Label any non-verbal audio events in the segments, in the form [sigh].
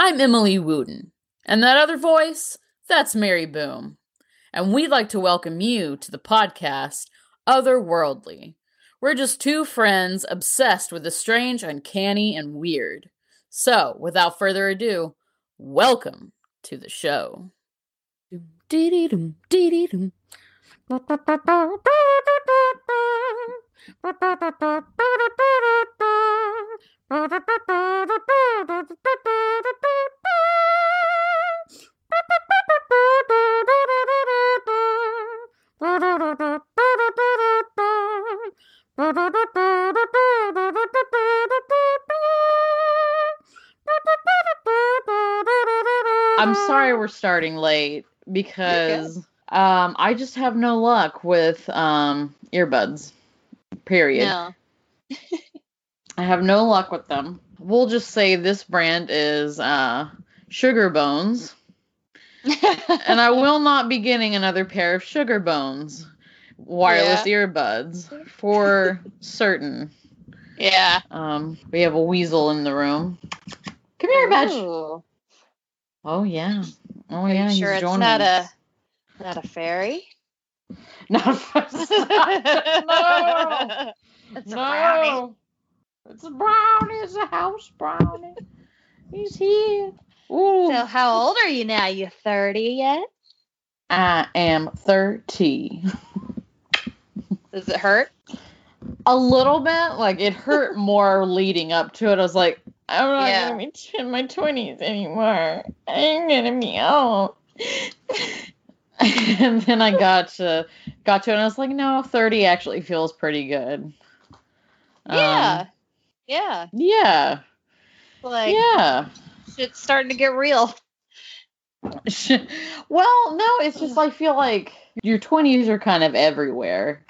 I'm Emily Wooten, and that other voice, that's Mary Boom. And we'd like to welcome you to the podcast Otherworldly. We're just two friends obsessed with the strange, uncanny, and weird. So, without further ado, welcome to the show. I'm sorry we're starting late because um, I just have no luck with um, earbuds. Period. No. I have no luck with them. We'll just say this brand is uh, Sugar Bones, [laughs] and I will not be getting another pair of Sugar Bones wireless earbuds for certain. yeah. Um, we have a weasel in the room. Come here, Badge. Ooh. Oh yeah. Oh Are yeah. you sure it's not us. a not a fairy? [laughs] Not [laughs] no. It's a no. It's a brownie. It's a house brownie. He's here. Ooh. So how old are you now? You 30 yet? I am 30. Does it hurt? A little bit. Like it hurt [laughs] more leading up to it. I was like, I'm not Yeah. gonna be in my 20s anymore. I'm gonna be old. [laughs] and then I got to got to it and I was like, no, 30 actually feels pretty good. yeah. Um, yeah. yeah. Like yeah. shit's starting to get real. [laughs] well, no, it's just I feel like your 20s are kind of everywhere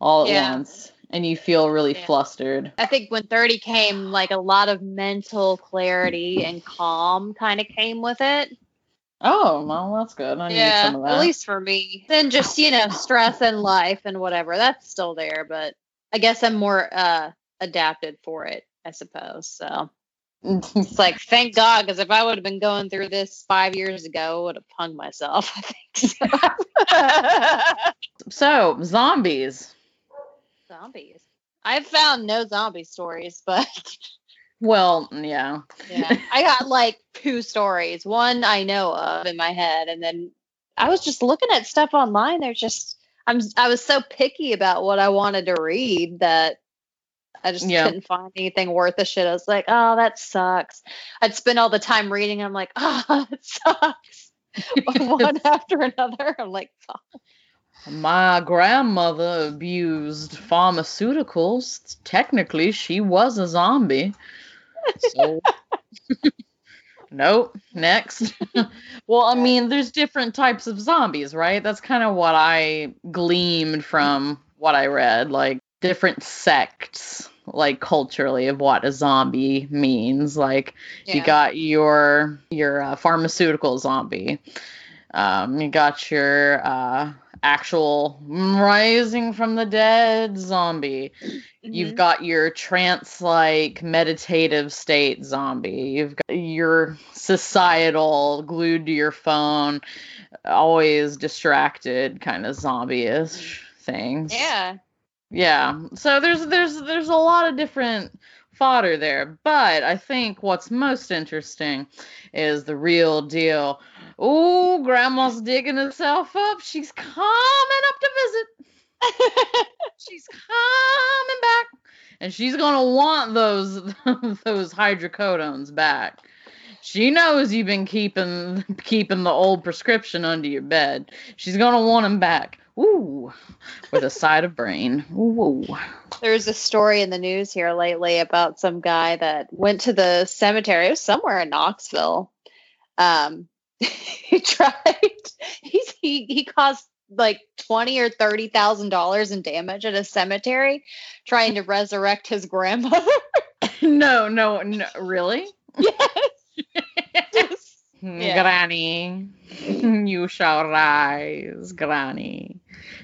all at Yeah. once and you feel really Yeah. flustered. I think when 30 came, like a lot of mental clarity and calm kind of came with it. Oh, well, that's good. I need yeah, some of that. at least for me. Then just you know, stress and life and whatever that's still there, but I guess I'm more uh adapted for it, I suppose. So [laughs] it's like thank God, because if I would have been going through this five years ago, I would have hung myself. [laughs] I think so. [laughs] so, zombies. zombies. I've found no zombie stories, but Well, yeah. yeah, I got like two stories. One I know of in my head, and then I was just looking at stuff online. There's just I'm I was so picky about what I wanted to read that I just Yeah. couldn't find anything worth a shit. I was like, oh, that sucks. I'd spend all the time reading. I'm like, oh, [laughs] that sucks. [laughs] [laughs] One after another. I'm like, fuck. My grandmother abused pharmaceuticals. Technically, she was a zombie. So, nope. Next. well, I mean, there's different types of zombies, right? That's kind of what I gleamed from what I read. Like, different sects, like culturally, of what a zombie means. Like, you got your your uh, pharmaceutical zombie. Um, you got your uh, actual rising from the dead zombie. You've Mhm. got your trance like meditative state zombie. You've got your societal glued to your phone, always distracted kind of zombie-ish things. yeah. Yeah. Mm-hmm. So there's there's there's a lot of different fodder there, but I think what's most interesting is the real deal. Oh, grandma's digging herself up. She's coming up to visit. [laughs] She's coming back. And she's gonna want those [laughs] those hydrocodones back. She knows you've been keeping keeping the old prescription under your bed. She's gonna want them back. Ooh, with a side of brain. Ooh. There's a story in the news here lately about some guy that went to the cemetery. It was somewhere in Knoxville. Um, [laughs] he tried. He's he he caused like twenty or thirty thousand dollars in damage at a cemetery, trying to resurrect his grandmother. [laughs] No, no, no, really? yes. [laughs] Yeah. Granny, you shall rise, Granny.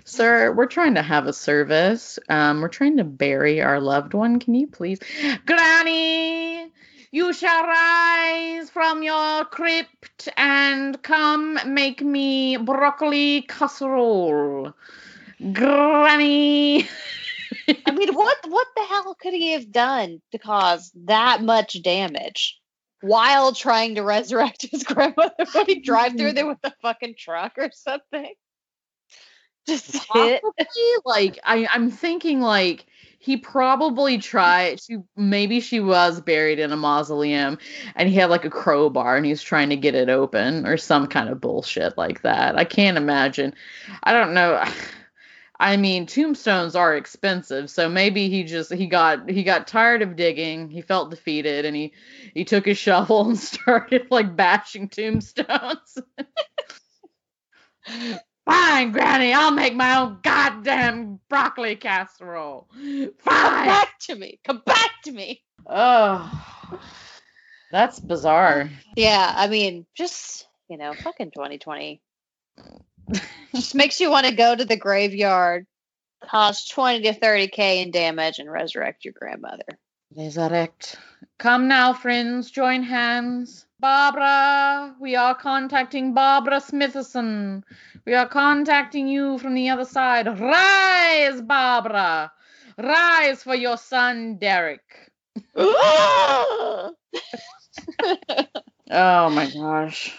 Sir, we're trying to have a service. Um, we're trying to bury our loved one. Can you please, Granny? You shall rise from your crypt and come make me broccoli casserole. Granny. I mean, what what the hell could he have done to cause that much damage while trying to resurrect his [laughs] grandmother? Would he drive through there with a fucking truck or something? Just. Probably, like I, I'm thinking like he probably tried to maybe she was buried in a mausoleum and he had like a crowbar and he was trying to get it open or some kind of bullshit like that. I can't imagine. I don't know. [sighs] I mean, tombstones are expensive, so maybe he just he got he got tired of digging, he felt defeated, and he he took his [laughs] shovel and started like bashing tombstones. [laughs] Fine, Granny, I'll make my own goddamn broccoli casserole. Come Fine. back to me. Come back to me. Oh, that's bizarre. Yeah, I mean, just you know, fucking 2020. just makes you want to go to the graveyard, cause 20 to 30k in damage, and resurrect your grandmother. Resurrect. Come now, friends, join hands. Barbara, we are contacting Barbara Smithson. We are contacting you from the other side. Rise, Barbara. Rise for your son, Derek. oh [laughs] Oh my gosh.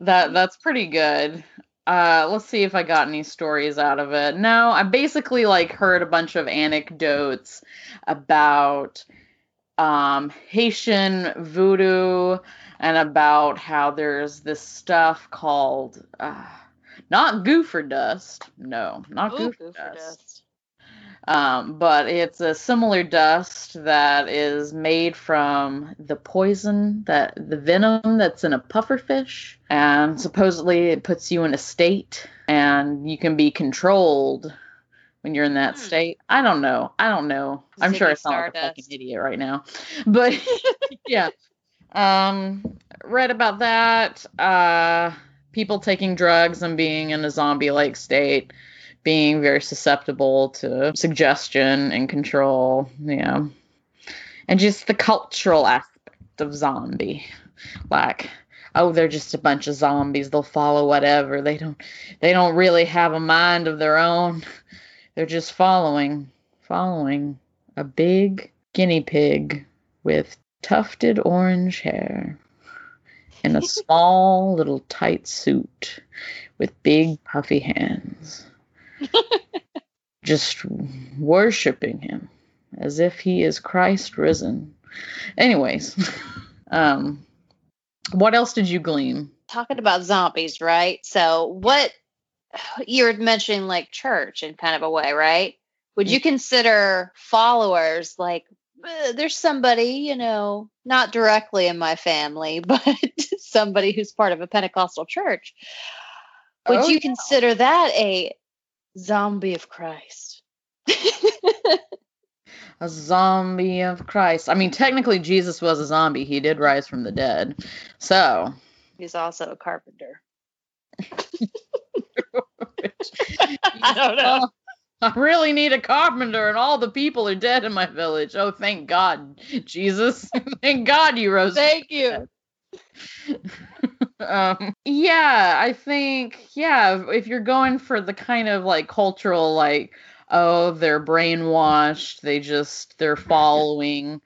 That that's pretty good. Uh let's see if I got any stories out of it. No, I basically like heard a bunch of anecdotes about um Haitian voodoo and about how there's this stuff called uh, not goofer dust. No, not goofer, dust. Um, but it's a similar dust that is made from the poison that the venom that's in a pufferfish, and supposedly it puts you in a state, and you can be controlled when you're in that Hmm. state. I don't know. I don't know. I'm sure I sound like a fucking idiot right now, but [laughs] yeah. Um, read about that. Uh, people taking drugs and being in a zombie-like state being very susceptible to suggestion and control, yeah. And just the cultural aspect of zombie. Like, oh, they're just a bunch of zombies. They'll follow whatever. They don't they don't really have a mind of their own. They're just following following a big guinea pig with tufted orange hair in a [laughs] small little tight suit with big puffy hands [laughs] just worshiping him as if he is Christ risen. Anyways, [laughs] um, what else did you glean? Talking about zombies, right? So, what [sighs] you were mentioning, like church in kind of a way, right? Would you consider followers like uh, there's somebody, you know, not directly in my family, [laughs] but somebody who's part of a Pentecostal church? Would Oh, you yeah. consider that a zombie of Christ? [laughs] A zombie of Christ. I mean, technically, Jesus was a zombie. He did rise from the dead. So, He's also a carpenter. I don't know. I really need a carpenter, and all the people are dead in my village. Oh, thank God, Jesus. [laughs] thank God you rose. Thank you. [laughs] um, yeah, I think yeah, if you're going for the kind of like cultural like oh, they're brainwashed, they just they're following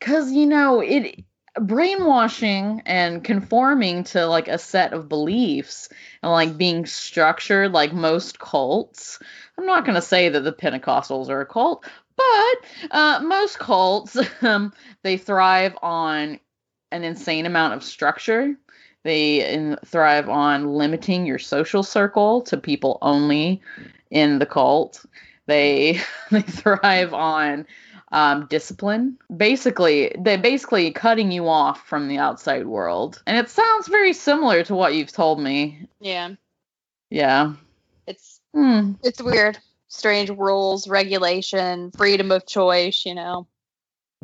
cuz you know, it brainwashing and conforming to like a set of beliefs and like being structured like most cults. I'm not going to say that the Pentecostals are a cult, but uh, most cults [laughs] um, they thrive on an insane amount of structure. They in, thrive on limiting your social circle to people only in the cult. They [laughs] they thrive on um, discipline. Basically, they're basically cutting you off from the outside world. And it sounds very similar to what you've told me. Yeah. Yeah. It's Hmm. it's weird. Strange rules, regulation, freedom of choice, you know.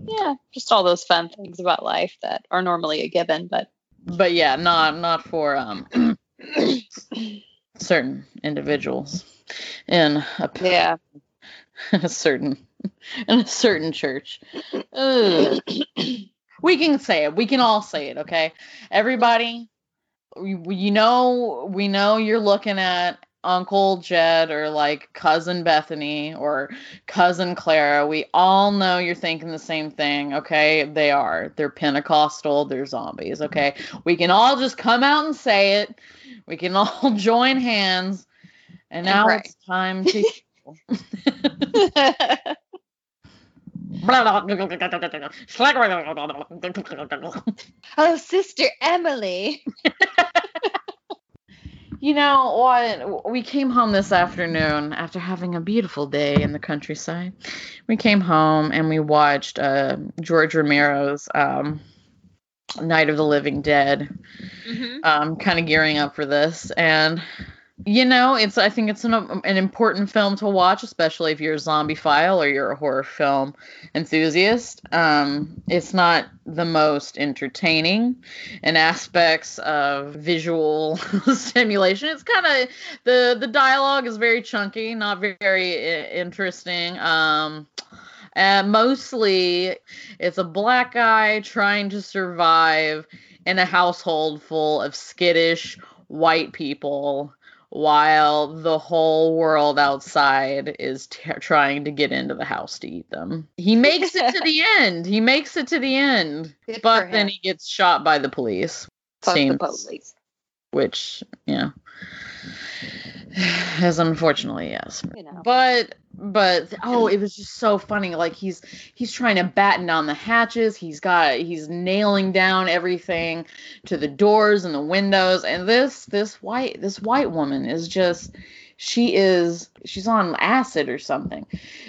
Yeah, just all those fun things about life that are normally a given, but But yeah, not not for um certain individuals in a yeah. a [laughs] certain [laughs] in a certain church. We can say it. We can all say it, okay? Everybody, you know, we know you're looking at Uncle Jed or like cousin Bethany or cousin Clara. We all know you're thinking the same thing, okay? They are. They're Pentecostal, they're zombies, okay? We can all just come out and say it. We can all [laughs] join hands. And now it's time to [laughs] oh, Sister Emily. You know what? We came home this afternoon after having a beautiful day in the countryside. We came home and we watched uh, George Romero's um, Night of the Living Dead. Um, kind of gearing up for this, and you know, it's I think it's an an important film to watch, especially if you're a zombie file or you're a horror film enthusiast. Um, it's not the most entertaining in aspects of visual [laughs] stimulation. It's kind of the the dialogue is very chunky, not very interesting. Um, and mostly, it's a black guy trying to survive in a household full of skittish white people while the whole world outside is t- trying to get into the house to eat them. He makes it to the [laughs] end. He makes it to the end, Good but then he gets shot by the police. Fuck the police. which, yeah, is unfortunately yes. You know. But but oh, it was just so funny. Like he's he's trying to batten down the hatches. He's got he's nailing down everything to the doors and the windows. And this this white this white woman is just she is she's on acid or something.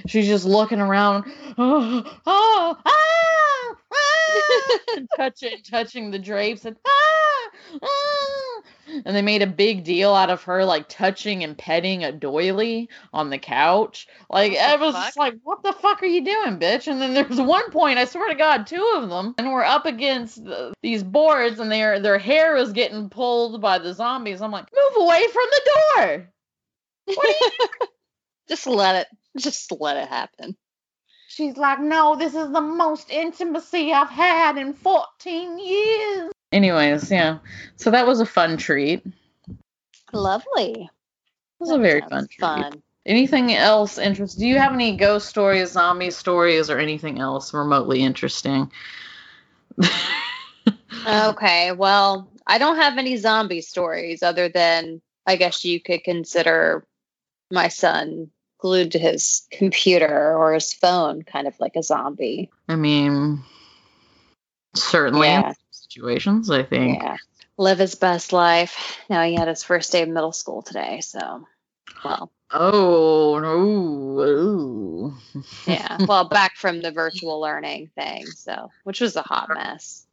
She's just looking around. Oh, oh, ah, ah, [laughs] touching touching the drapes and ah, ah. And they made a big deal out of her like touching and petting a doily on the couch. Like I was fuck? just like, what the fuck are you doing, bitch? And then there's one point, I swear to God, two of them, and we're up against the, these boards, and their their hair is getting pulled by the zombies. I'm like, move away from the door. What are you [laughs] just let it. Just let it happen. She's like, no, this is the most intimacy I've had in 14 years. Anyways, yeah. So that was a fun treat. Lovely. It was a very fun treat. Fun. Anything else interesting? Do you have any ghost stories, zombie stories, or anything else remotely interesting? [laughs] Okay, well, I don't have any zombie stories other than I guess you could consider my son glued to his computer or his phone kind of like a zombie. I mean, certainly Yeah. Situations, I think. Yeah. Live his best life. Now he had his first day of middle school today, so well, Oh, no. Yeah. well, [laughs] back from the virtual learning thing, so which was a hot mess.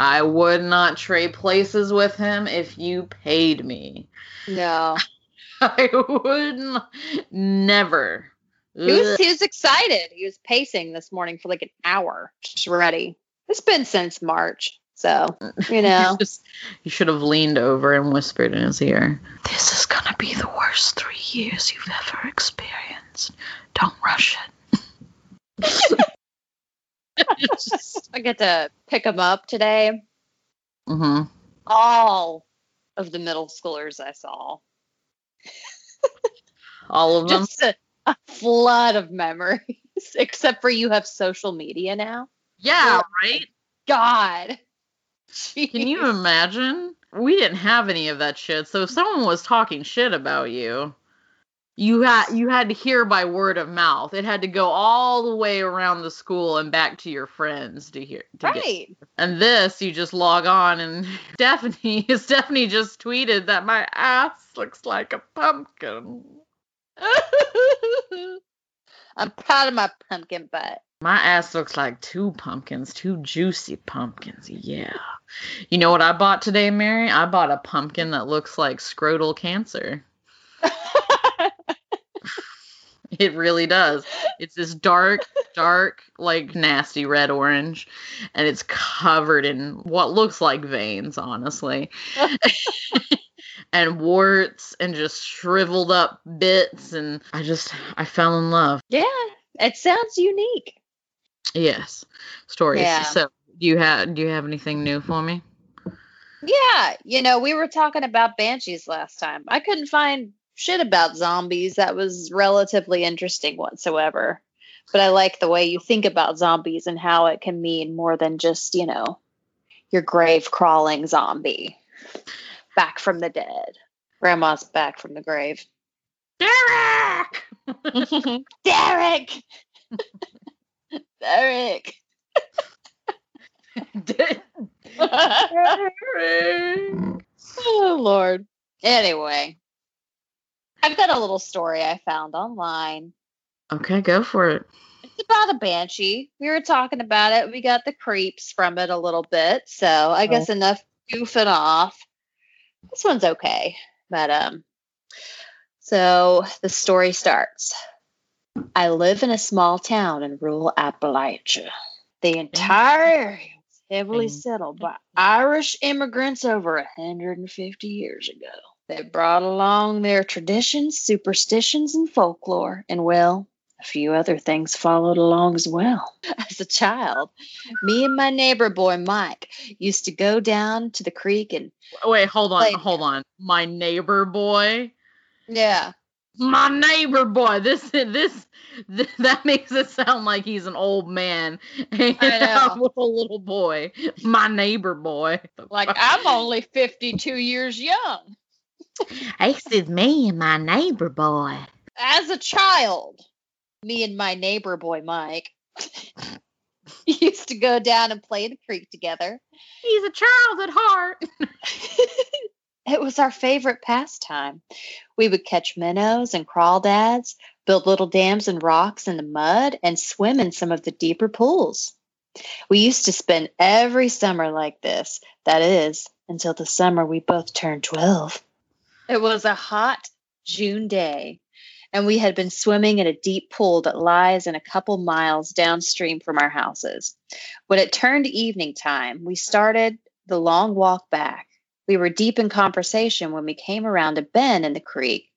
I would not trade places with him if you paid me. No. [laughs] I would not, never. He was he was excited. He was pacing this morning for like an hour, just ready. It's been since March, so [laughs] you know. You just- you should have leaned over and whispered in his ear. This is gonna be the worst three years you've ever experienced. Don't rush it. [laughs] I get to pick him up today. Mhm. All of the middle schoolers I saw, All of them. just a, a flood of memories. [laughs] Except for you have social media now. yeah, right. God, Can you imagine? We didn't have any of that shit. So if someone was talking shit about you, you had you had to hear by word of mouth. It had to go all the way around the school and back to your friends to hear. To get right? And this, you just log on and [laughs] Stephanie, [laughs] Stephanie just tweeted that my ass looks like a pumpkin. [laughs] I'm proud of my pumpkin butt. My ass looks like two pumpkins, two juicy pumpkins. Yeah. You know what I bought today, Mary? I bought a pumpkin that looks like scrotal cancer. [laughs] It really does. It's this dark, dark, like nasty red orange, and it's covered in what looks like veins, honestly. [laughs] and warts and just shriveled up bits and I just I fell in love. yeah, it sounds unique. Yes. Stories. Yeah. So do you have do you have anything new for me? Yeah, you know, we were talking about banshees last time. I couldn't find shit about zombies that was relatively interesting whatsoever. But I like the way you think about zombies and how it can mean more than just, you know, your grave crawling zombie back from the dead. Grandma's back from the grave. Derek! [laughs] Derek! Derek! [laughs] oh, Lord. Anyway, I've got a little story I found online. Okay, go for it. It's about a banshee. We were talking about it. We got the creeps from it a little bit. So I Oh. guess enough goofing off. This one's okay. But um so the story starts. I live in a small town in rural Appalachia. The entire area was heavily settled by Irish immigrants over 150 years ago. They brought along their traditions, superstitions, and folklore, and well, a few other things followed along as well. As a child, me and my neighbor boy Mike used to go down to the creek and Wait, hold on, hold on. My neighbor boy. yeah, My neighbor boy. This this, th- [laughs] that makes it sound like he's an old man hanging I know. out with a little boy. My neighbor boy. like I'm only 52 years young. This is me and my neighbor boy. As a child, me and my neighbor boy Mike [laughs] used to go down and play in the creek together. He's a child at heart. [laughs] It was our favorite pastime. We would catch minnows and crawdads, build little dams and rocks in the mud, and swim in some of the deeper pools. We used to spend every summer like this. That is, until the summer we both turned 12. It was a hot June day, and we had been swimming in a deep pool that lies in a couple miles downstream from our houses. When it turned evening time, we started the long walk back. We were deep in conversation when we came around a bend in the creek,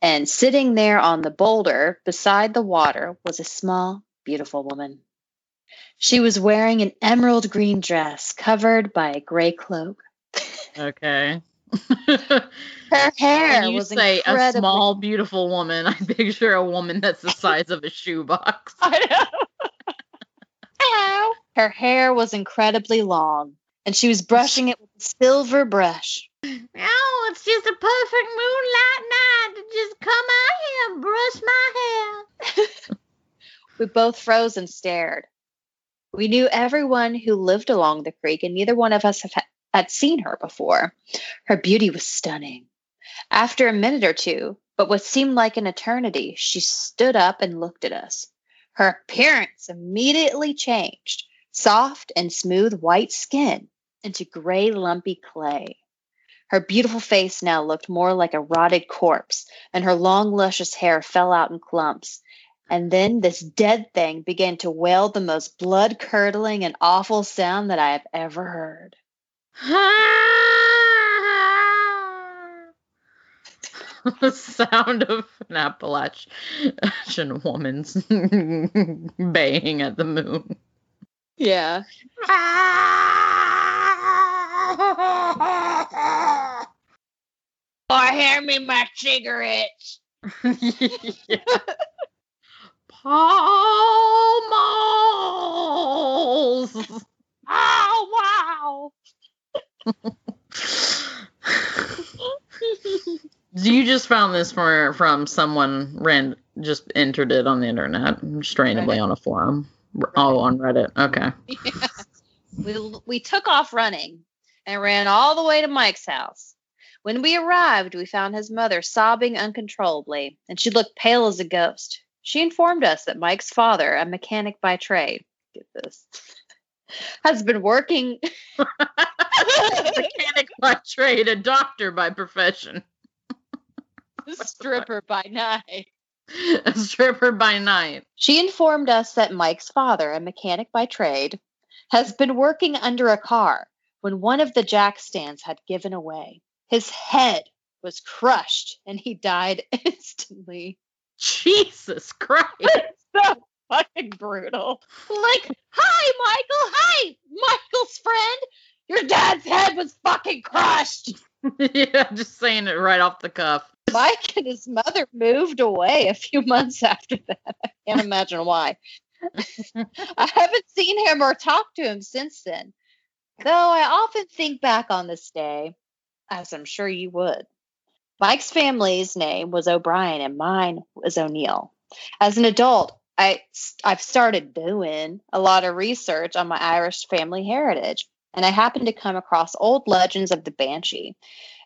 and sitting there on the boulder beside the water was a small, beautiful woman. She was wearing an emerald green dress covered by a gray cloak. Okay. [laughs] Her [laughs] hair when you was say a small, beautiful woman, I picture a woman that's the size of a shoebox. [laughs] I know. Hello. Her hair was incredibly long, and she was brushing it with a silver brush. Oh, it's just a perfect moonlight night to just come out here and brush my hair. [laughs] We both froze and stared. We knew everyone who lived along the creek, and neither one of us had seen her before. Her beauty was stunning. After a minute or two, but what seemed like an eternity, she stood up and looked at us. Her appearance immediately changed soft and smooth white skin into gray, lumpy clay. Her beautiful face now looked more like a rotted corpse, and her long, luscious hair fell out in clumps. And then this dead thing began to wail the most blood curdling and awful sound that I have ever heard. the [laughs] sound of an Appalachian woman's [laughs] baying at the moon. Yeah. Ah! Or hand me my cigarettes. yeah. Pall Malls. Oh, wow. you just found this for, from someone ran just entered it on the internet just randomly Reddit. on a forum. Oh, on Reddit. Okay. [laughs] we, we took off running and ran all the way to Mike's house. When we arrived, we found his mother sobbing uncontrollably, and she looked pale as a ghost. She informed us that Mike's father, a mechanic by trade, get this, [laughs] has been working. [laughs] Mechanic by trade, a doctor by profession, stripper by night. a stripper by night. She informed us that Mike's father, a mechanic by trade, has been working under a car when one of the jack stands had given away. His head was crushed and he died [laughs] instantly. Jesus Christ. [laughs] So fucking brutal. Like, hi, Michael. Hi, Michael's friend. Your dad's head was fucking crushed. [laughs] yeah, just saying it right off the cuff. Mike and his mother moved away a few months after that. I can't imagine why. I haven't seen him or talked to him since then. Though I often think back on this day, as I'm sure you would. Mike's family's name was O'Brien and mine was O'Neill. As an adult, I I've started doing a lot of research on my Irish family heritage, and I happened to come across old legends of the Banshee.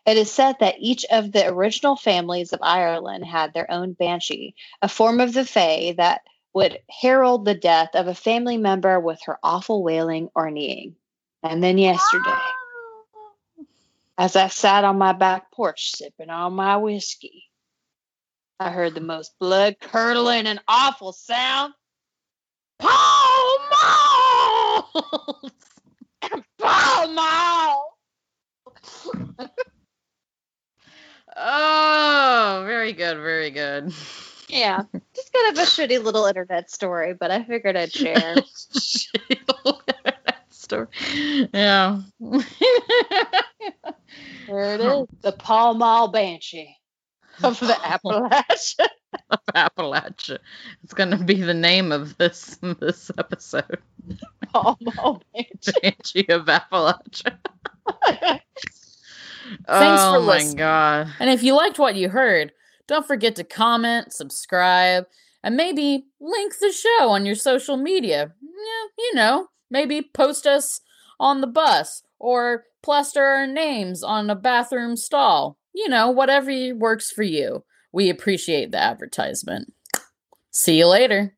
It is said that each of the original families of Ireland had their own Banshee, a form of the Fae that would herald the death of a family member with her awful wailing or neighing. And then yesterday, as I sat on my back porch sipping on my whiskey, I heard the most blood curdling and awful sound. Pall Malls! [laughs] Pall Malls! [laughs] oh, very good, very good. Yeah, [laughs] just kind of a shitty little internet story, but I figured I'd share. Story. Yeah. [laughs] there it is. The Pall Mall Banshee of the [laughs] Appalachia. of Appalachia. It's gonna be the name of this this episode. Pall Mall Banshee. [laughs] Banshee of Appalachia. Thanks oh for my god. And if you liked what you heard, don't forget to comment, subscribe, and maybe link the show on your social media. Yeah, you know, maybe post us on the bus or plaster our names on a bathroom stall. You know, whatever works for you. We appreciate the advertisement. See you later.